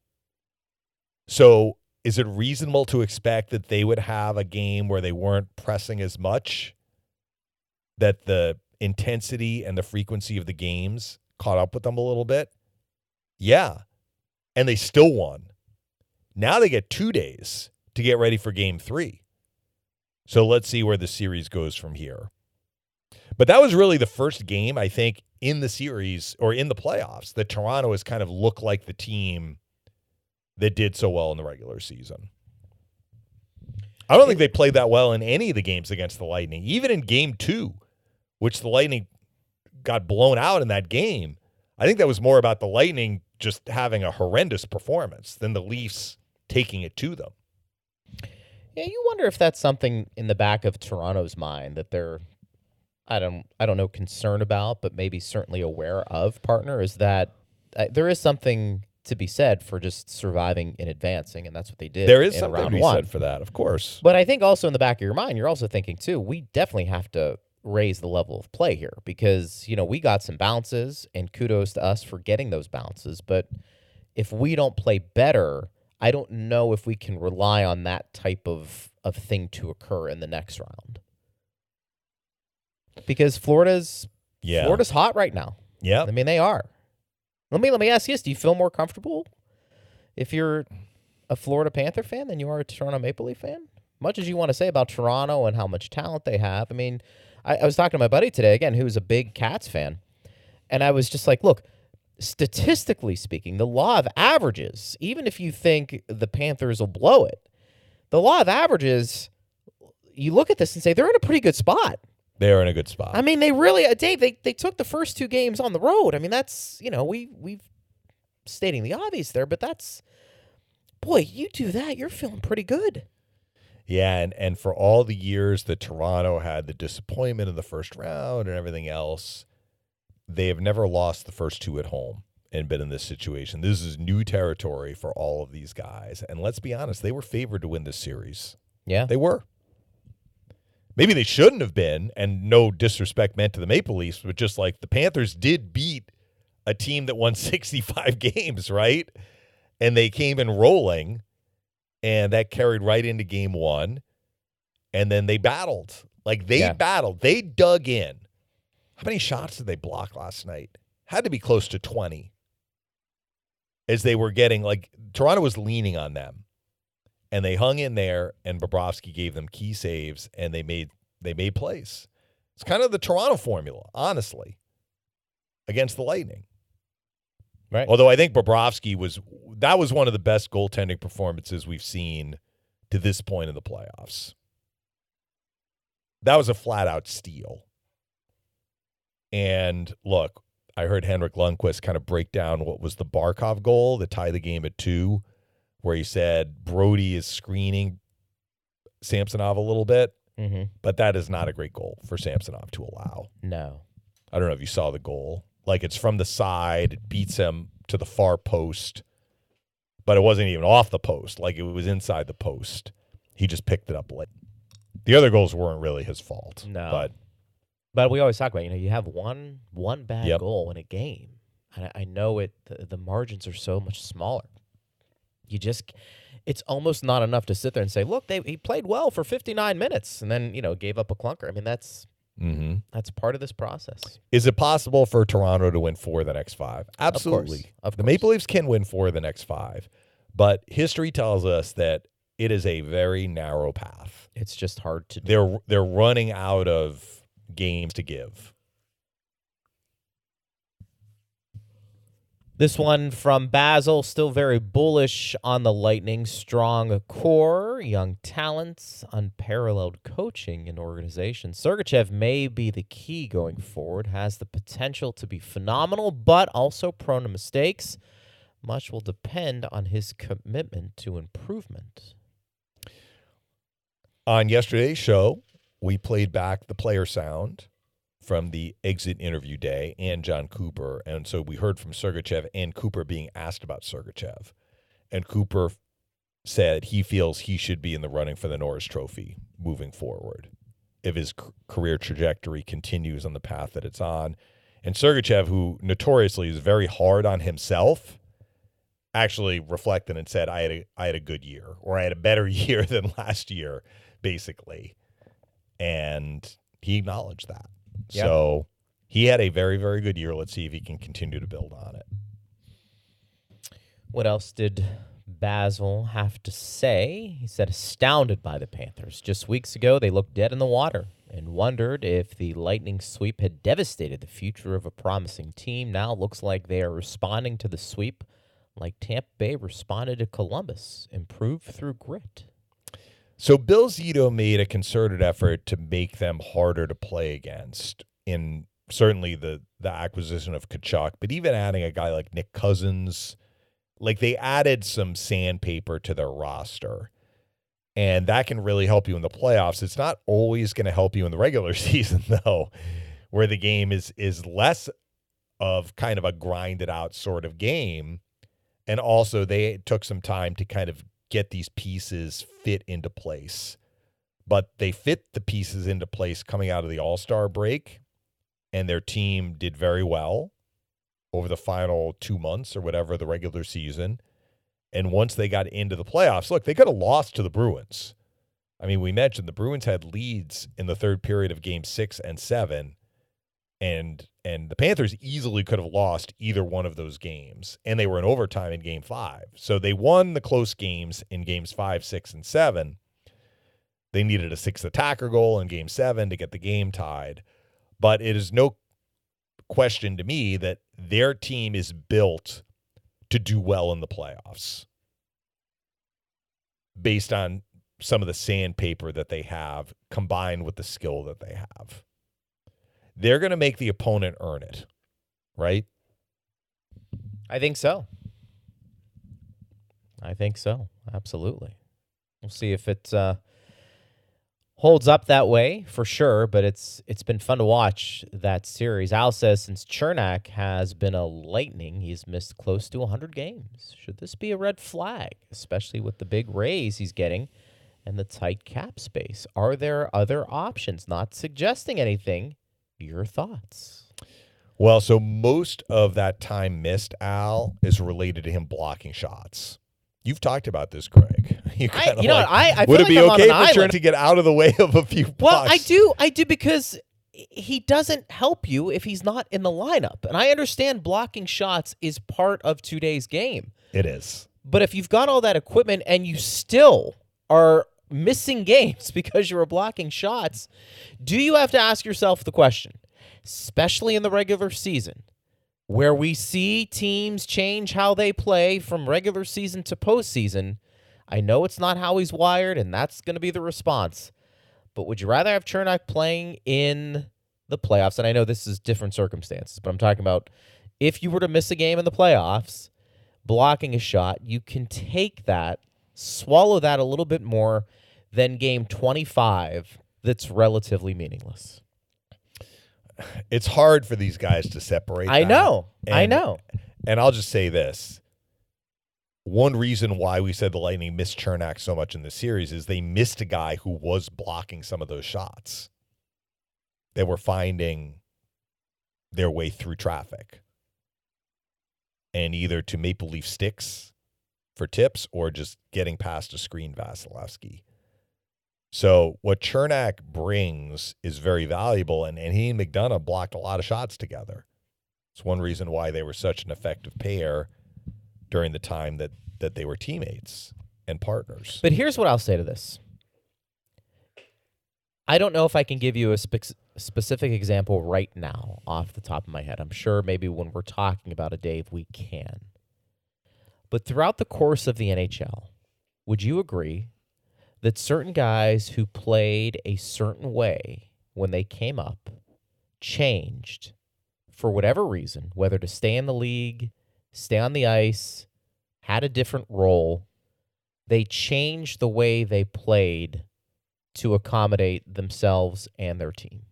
So is it reasonable to expect that they would have a game where they weren't pressing as much? That the intensity and the frequency of the games caught up with them a little bit? Yeah. And they still won. Now they get two days to get ready for game three. So let's see where the series goes from here. But that was really the first game, I think, in the series or in the playoffs that Toronto has kind of looked like the team that did so well in the regular season. I don't think they played that well in any of the games against the Lightning, even in game two, which the Lightning got blown out in that game. I think that was more about the Lightning just having a horrendous performance than the Leafs taking it to them. Yeah, you wonder if that's something in the back of Toronto's mind that they're I don't I don't know concerned about, but maybe certainly aware of partner is that uh, there is something to be said for just surviving and advancing, and that's what they did. There is in something to be one. said for that, of course. But I think also in the back of your mind, you're also thinking too, we definitely have to raise the level of play here because, you know, we got some bounces and kudos to us for getting those bounces. But if we don't play better, I don't know if we can rely on that type of, of thing to occur in the next round. Because Florida's Yeah. Florida's hot right now. yeah. I mean, they are. Let me let me ask you this: Do you feel more comfortable if you're a Florida Panther fan than you are a Toronto Maple Leaf fan? Much as you want to say about Toronto and how much talent they have, I mean, I, I was talking to my buddy today again, who's a big Cats fan, and I was just like, look. Statistically speaking, the law of averages, even if you think the Panthers will blow it, the law of averages, you look at this and say they're in a pretty good spot. They're in a good spot. I mean, they really, uh, Dave. They they took the first two games on the road. I mean, that's you know we we've stating the obvious there, but that's boy, you do that, you're feeling pretty good. Yeah, and, and for all the years that Toronto had the disappointment in the first round and everything else, they have never lost the first two at home and been in this situation. This is new territory for all of these guys. And let's be honest, they were favored to win this series. Yeah, They were. Maybe they shouldn't have been, and no disrespect meant to the Maple Leafs, but just like the Panthers did beat a team that won 65 games, right? And they came in rolling, and that carried right into game one. And then they battled. Like they Yeah. battled. They dug in. How many shots did they block last night? Had to be close to 20. As they were getting, like, Toronto was leaning on them and they hung in there and Bobrovsky gave them key saves and they made they made plays. It's kind of the Toronto formula, honestly, against the Lightning. Right. Although I think Bobrovsky was that was one of the best goaltending performances we've seen to this point in the playoffs. That was a flat out steal. And look, I heard Henrik Lundqvist kind of break down what was the Barkov goal that tied the game at two where he said Brody is screening Samsonov a little bit, mm-hmm. but that is not a great goal for Samsonov to allow. no, I don't know if you saw the goal. Like it's from the side, it beats him to the far post, but it wasn't even off the post. Like it was inside the post. He just picked it up late. The other goals weren't really his fault. No. But But we always talk about, you know, you have one one bad Yep. goal in a game. And I, I know it the, the margins are so much smaller. You just it's almost not enough to sit there and say, look, they he played well for 59 minutes and then, you know, gave up a clunker. I mean, that's mhm. that's part of this process. is it possible for Toronto to win four of the next five? Absolutely. Of the course. Maple Leafs can win four of the next five, but history tells us that it is a very narrow path. It's just hard to do. They're they're running out of games to give. This one from Basil, still very bullish on the Lightning. Strong core, young talents, unparalleled coaching and organization. Sergachev may be the key going forward, has the potential to be phenomenal, but also prone to mistakes. Much will depend on his commitment to improvement. On yesterday's show, we played back the player sound from the exit interview day and Jon Cooper. And so we heard from Sergachev and Cooper being asked about Sergachev. And Cooper said he feels he should be in the running for the Norris Trophy moving forward if his career trajectory continues on the path that it's on. And Sergachev, who notoriously is very hard on himself, actually reflected and said, I had a, I had a good year or I had a better year than last year, basically. And he acknowledged that. Yeah. So he had a very, very good year. Let's see if he can continue to build on it. What else did Basil have to say? He said, astounded by the Panthers. Just weeks ago, they looked dead in the water and wondered if the Lightning sweep had devastated the future of a promising team. Now it looks like they are responding to the sweep like Tampa Bay responded to Columbus, improved through grit. So Bill Zito made a concerted effort to make them harder to play against in certainly the the acquisition of Tkachuk, but even adding a guy like Nick Cousins, like they added some sandpaper to their roster. And that can really help you in the playoffs. It's not always going to help you in the regular season though, where the game is is less of kind of a grinded out sort of game. And also they took some time to kind of get these pieces fit into place. But they fit the pieces into place coming out of the All Star break, and their team did very well over the final two months or whatever the regular season. And once they got into the playoffs, look, they could have lost to the Bruins. I mean, we mentioned the Bruins had leads in the third period of game six and seven, and and the Panthers easily could have lost either one of those games, and they were in overtime in game five. So they won the close games in games five, six, and seven. They needed a sixth attacker goal in game seven to get the game tied. But it is no question to me that their team is built to do well in the playoffs based on some of the sandpaper that they have combined with the skill that they have. They're going to make the opponent earn it, right? I think so. I think so. Absolutely. We'll see if it uh, holds up that way for sure. But it's it's been fun to watch that series. Al says since Cernak has been a lightning, he's missed close to 100 games. Should this be a red flag, especially with the big raise he's getting and the tight cap space? Are there other options? Not suggesting anything. Your thoughts? Well, so most of that time missed, Al, is related to him blocking shots. You've talked about this, Greg. You, I, you know like, what? I, I would it be I'm okay for Cernak to get out of the way of a few Well, I do. I do because he doesn't help you if he's not in the lineup. And I understand blocking shots is part of today's game. It is. But if you've got all that equipment and you still are missing games because you were blocking shots, do you have to ask yourself the question, especially in the regular season, where we see teams change how they play from regular season to postseason? I know it's not how he's wired, and that's going to be the response. But would you rather have Cernak playing in the playoffs? And I know this is different circumstances, but I'm talking about if you were to miss a game in the playoffs, blocking a shot, you can take that, swallow that a little bit more than game 25 that's relatively meaningless. It's hard for these guys to separate. I know. I know. And I'll just say this. one reason why we said the Lightning missed Cernak so much in the series is they missed a guy who was blocking some of those shots. They were finding their way through traffic and either to Maple Leaf sticks for tips or just getting past a screen Vasilevskiy. So what Cernak brings is very valuable, and, and he and McDonagh blocked a lot of shots together. It's one reason why they were such an effective pair during the time that that they were teammates and partners. But here's what I'll say to this. I don't know if I can give you a spe- specific example right now off the top of my head. I'm sure maybe when we're talking about a Dave, we can. But throughout the course of the NHL, would you agree that certain guys who played a certain way when they came up changed for whatever reason, whether to stay in the league, stay on the ice, had a different role, they changed the way they played to accommodate themselves and their team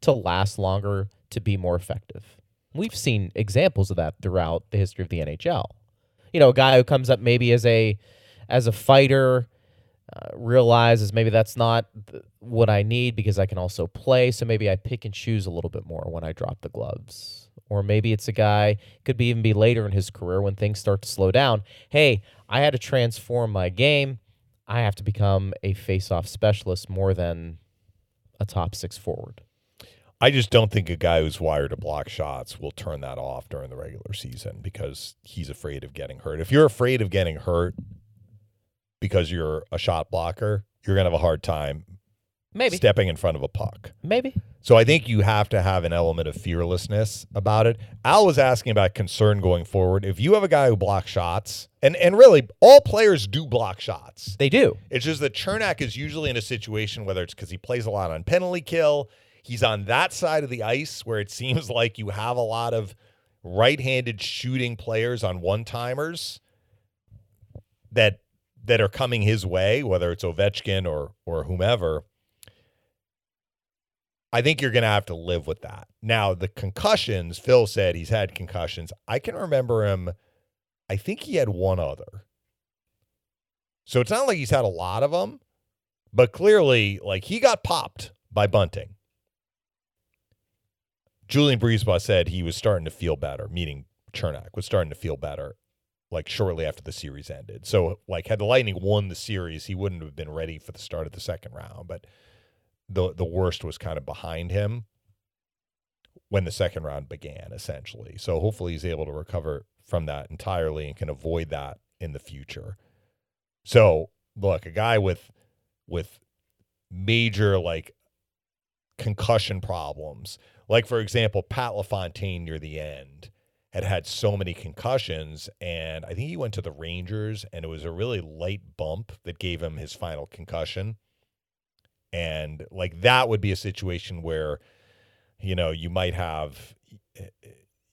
to last longer, to be more effective. We've seen examples of that throughout the history of the NHL. You know, a guy who comes up maybe as a as a fighter uh, realizes maybe that's not what I need because I can also play. So maybe I pick and choose a little bit more when I drop the gloves. Or maybe it's a guy, could be even be later in his career when things start to slow down. Hey, I had to transform my game. I have to become a face-off specialist more than a top six forward. I just don't think a guy who's wired to block shots will turn that off during the regular season because he's afraid of getting hurt. If you're afraid of getting hurt because you're a shot blocker, you're going to have a hard time Maybe. stepping in front of a puck. Maybe. So I think you have to have an element of fearlessness about it. Al was asking about concern going forward. If you have a guy who blocks shots, and and really all players do block shots. They do. It's just that Cernak is usually in a situation whether it's because he plays a lot on penalty kill, he's on that side of the ice where it seems like you have a lot of right-handed shooting players on one-timers that that are coming his way, whether it's Ovechkin or or whomever. I think you're going to have to live with that. Now, the concussions, Phil said he's had concussions. I can remember him, I think he had one other. So it's not like he's had a lot of them, but clearly, like he got popped by Bunting. Julien BriseBois said he was starting to feel better, meaning Cernak was starting to feel better like shortly after the series ended. So like had the Lightning won the series, he wouldn't have been ready for the start of the second round, but the the worst was kind of behind him when the second round began essentially. So hopefully he's able to recover from that entirely and can avoid that in the future. So, look, a guy with with major like concussion problems, like for example, Pat LaFontaine near the end had had so many concussions and I think he went to the Rangers and it was a really light bump that gave him his final concussion. And like that would be a situation where you know, you might have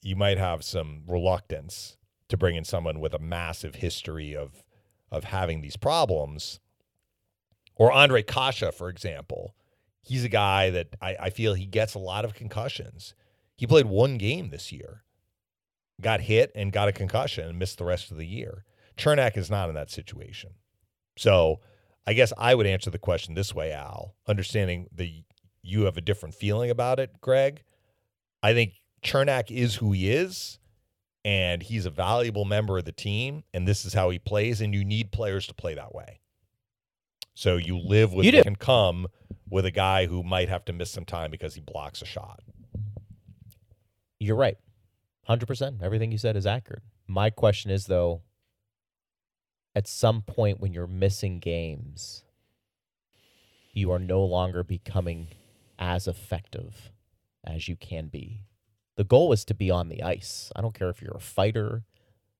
you might have some reluctance to bring in someone with a massive history of of having these problems. Or Andre Kasha, for example. He's a guy that I, I feel he gets a lot of concussions. He played one game this year got hit and got a concussion and missed the rest of the year. Cernak is not in that situation. So I guess I would answer the question this way, Al, understanding that you have a different feeling about it, Greg. I think Cernak is who he is, and he's a valuable member of the team, and this is how he plays, and you need players to play that way. So you live with You what do. can come with a guy who might have to miss some time because he blocks a shot. You're right. 100%. Everything you said is accurate. My question is, though, at some point when you're missing games, you are no longer becoming as effective as you can be. The goal is to be on the ice. I don't care if you're a fighter,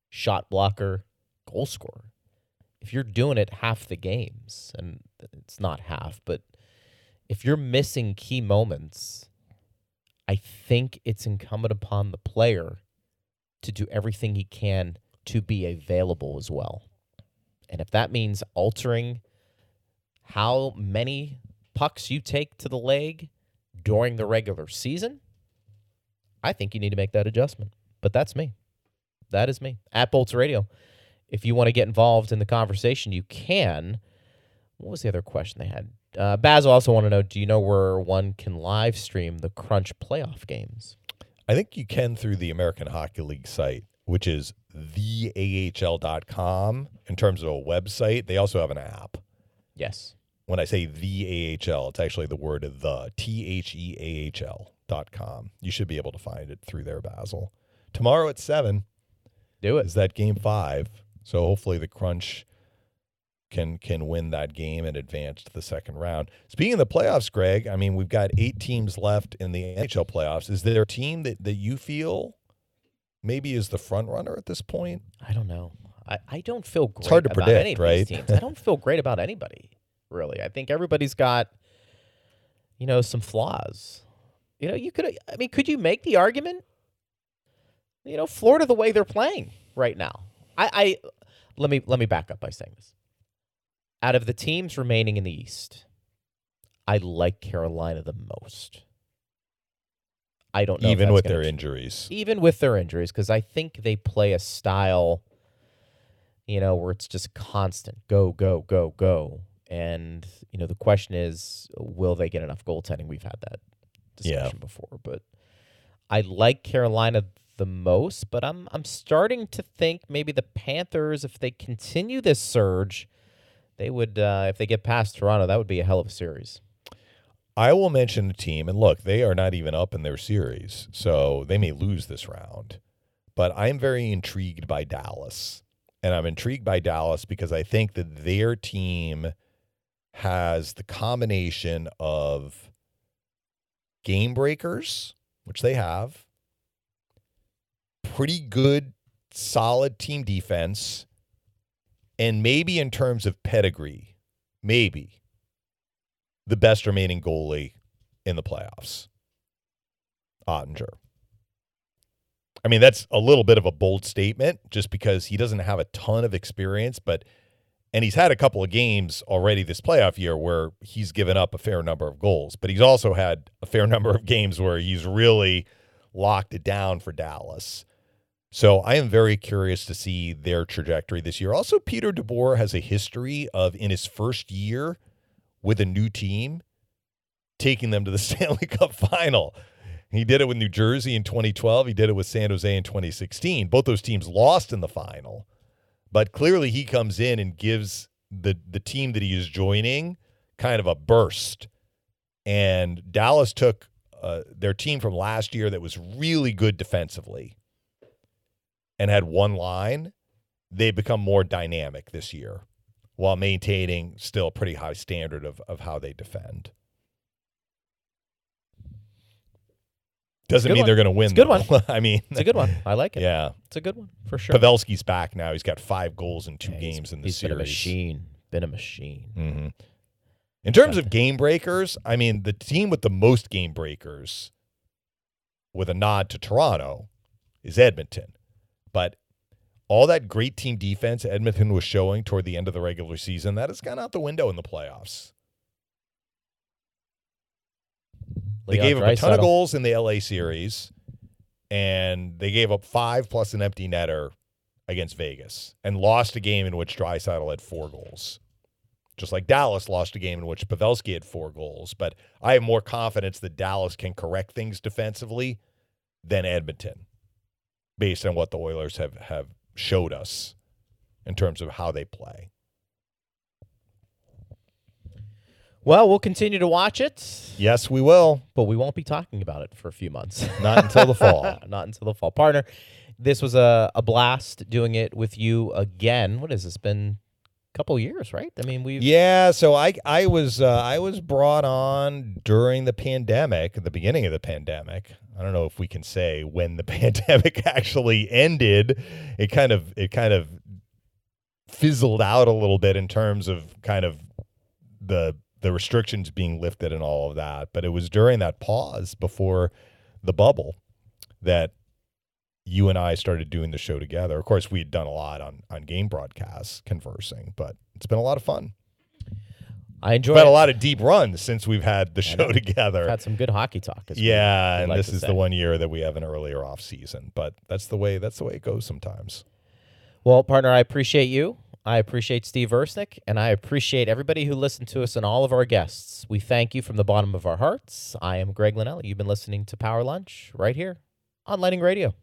shot blocker, goal scorer. If you're doing it half the games, and it's not half, but if you're missing key moments, I think it's incumbent upon the player to do everything he can to be available as well. And if that means altering how many pucks you take to the leg during the regular season, I think you need to make that adjustment. But that's me. That is me. At Bolts Radio. if you want to get involved in the conversation, you can. What was the other question they had? Uh, Basil also want to know: Do you know where one can live stream the Crunch playoff games? I think you can through the American Hockey League site, which is theahl.com in terms of a website. They also have an app. Yes. When I say the AHL, it's actually the word the T H E A H L dot com. You should be able to find it through there, Basil. Tomorrow at seven Do it. is that game five. So hopefully the crunch can can win that game and advance to the second round. Speaking of the playoffs, Greg, I mean we've got eight teams left in the NHL playoffs. Is there a team that, that you feel maybe is the front runner at this point? I don't know. I, I don't feel great hard to about predict, any of right? these teams. I don't feel great about anybody, really. I think everybody's got, you know, some flaws. You know, you could. I mean, could you make the argument? You know, Florida the way they're playing right now. I, I let me let me back up by saying this. Out of the teams remaining in the East, I like Carolina the most. I don't know Even with their ch- injuries. even with their injuries, because I think they play a style, you know, where it's just constant go, go, go, go. And, you know, the question is, will they get enough goaltending? We've had that Yeah. discussion before. But I like Carolina the most, but I'm I'm starting to think maybe the Panthers, if they continue this surge, they would uh, if they get past Toronto, that would be a hell of a series. I will mention a team, and look, they are not even up in their series, so they may lose this round. But I'm very intrigued by Dallas. And I'm intrigued by Dallas because I think that their team has the combination of game breakers, which they have, pretty good, solid team defense, and maybe in terms of pedigree, maybe the best remaining goalie in the playoffs, Oettinger. I mean, that's a little bit of a bold statement just because he doesn't have a ton of experience, but and he's had a couple of games already this playoff year where he's given up a fair number of goals, but he's also had a fair number of games where he's really locked it down for Dallas. So I am very curious to see their trajectory this year. Also, Peter DeBoer has a history of in his first year with a new team taking them to the Stanley Cup final. He did it with New Jersey in 2012. He did it with San Jose in 2016. Both those teams lost in the final. But clearly he comes in and gives the the team that he is joining kind of a burst. And Dallas took uh, their team from last year that was really good defensively and had one line. They become more dynamic this year while maintaining still a pretty high standard of, of how they defend. Doesn't mean one. they're going to win. It's a good though. one. I mean, It's a good one. I like it. yeah. It's a good one for sure. Pavelski's back now. He's got five goals in two Yeah, games in the series. been a machine. Been a machine. hmm In terms of game breakers, I mean, the team with the most game breakers, with a nod to Toronto, is Edmonton. But all that great team defense Edmonton was showing toward the end of the regular season, that has gone out the window in the playoffs. They Leon gave up a ton of goals in the LA series, and they gave up five plus an empty netter against Vegas and lost a game in which Draisaitl had four goals. Just like Dallas lost a game in which Pavelski had four goals. But I have more confidence that Dallas can correct things defensively than Edmonton, based on what the Oilers have, have showed us in terms of how they play. Well, we'll continue to watch it, Yes, we will. but we won't be talking about it for a few months. Not until the fall. Not until the fall. Partner, this was a, a blast doing it with you again. What has this been? A couple years, right? I mean, we've Yeah, so I I was uh, I was brought on during the pandemic, the beginning of the pandemic. I don't know if we can say when the pandemic actually ended. It kind of it kind of fizzled out a little bit in terms of kind of the the restrictions being lifted and all of that. But it was during that pause before the bubble that you and I started doing the show together. Of course, we had done a lot on on game broadcasts, conversing, but it's been a lot of fun. I enjoy. We've had it. a lot of deep runs since we've had the show together. We've had some good hockey talk. Yeah, and like this is say. the one year that we have an earlier off season, but that's the way that's the way it goes sometimes. Well, partner, I appreciate you. I appreciate Steve Versnick, and I appreciate everybody who listened to us and all of our guests. We thank you from the bottom of our hearts. I am Greg Linnelli. You've been listening to Power Lunch right here on Lightning Radio.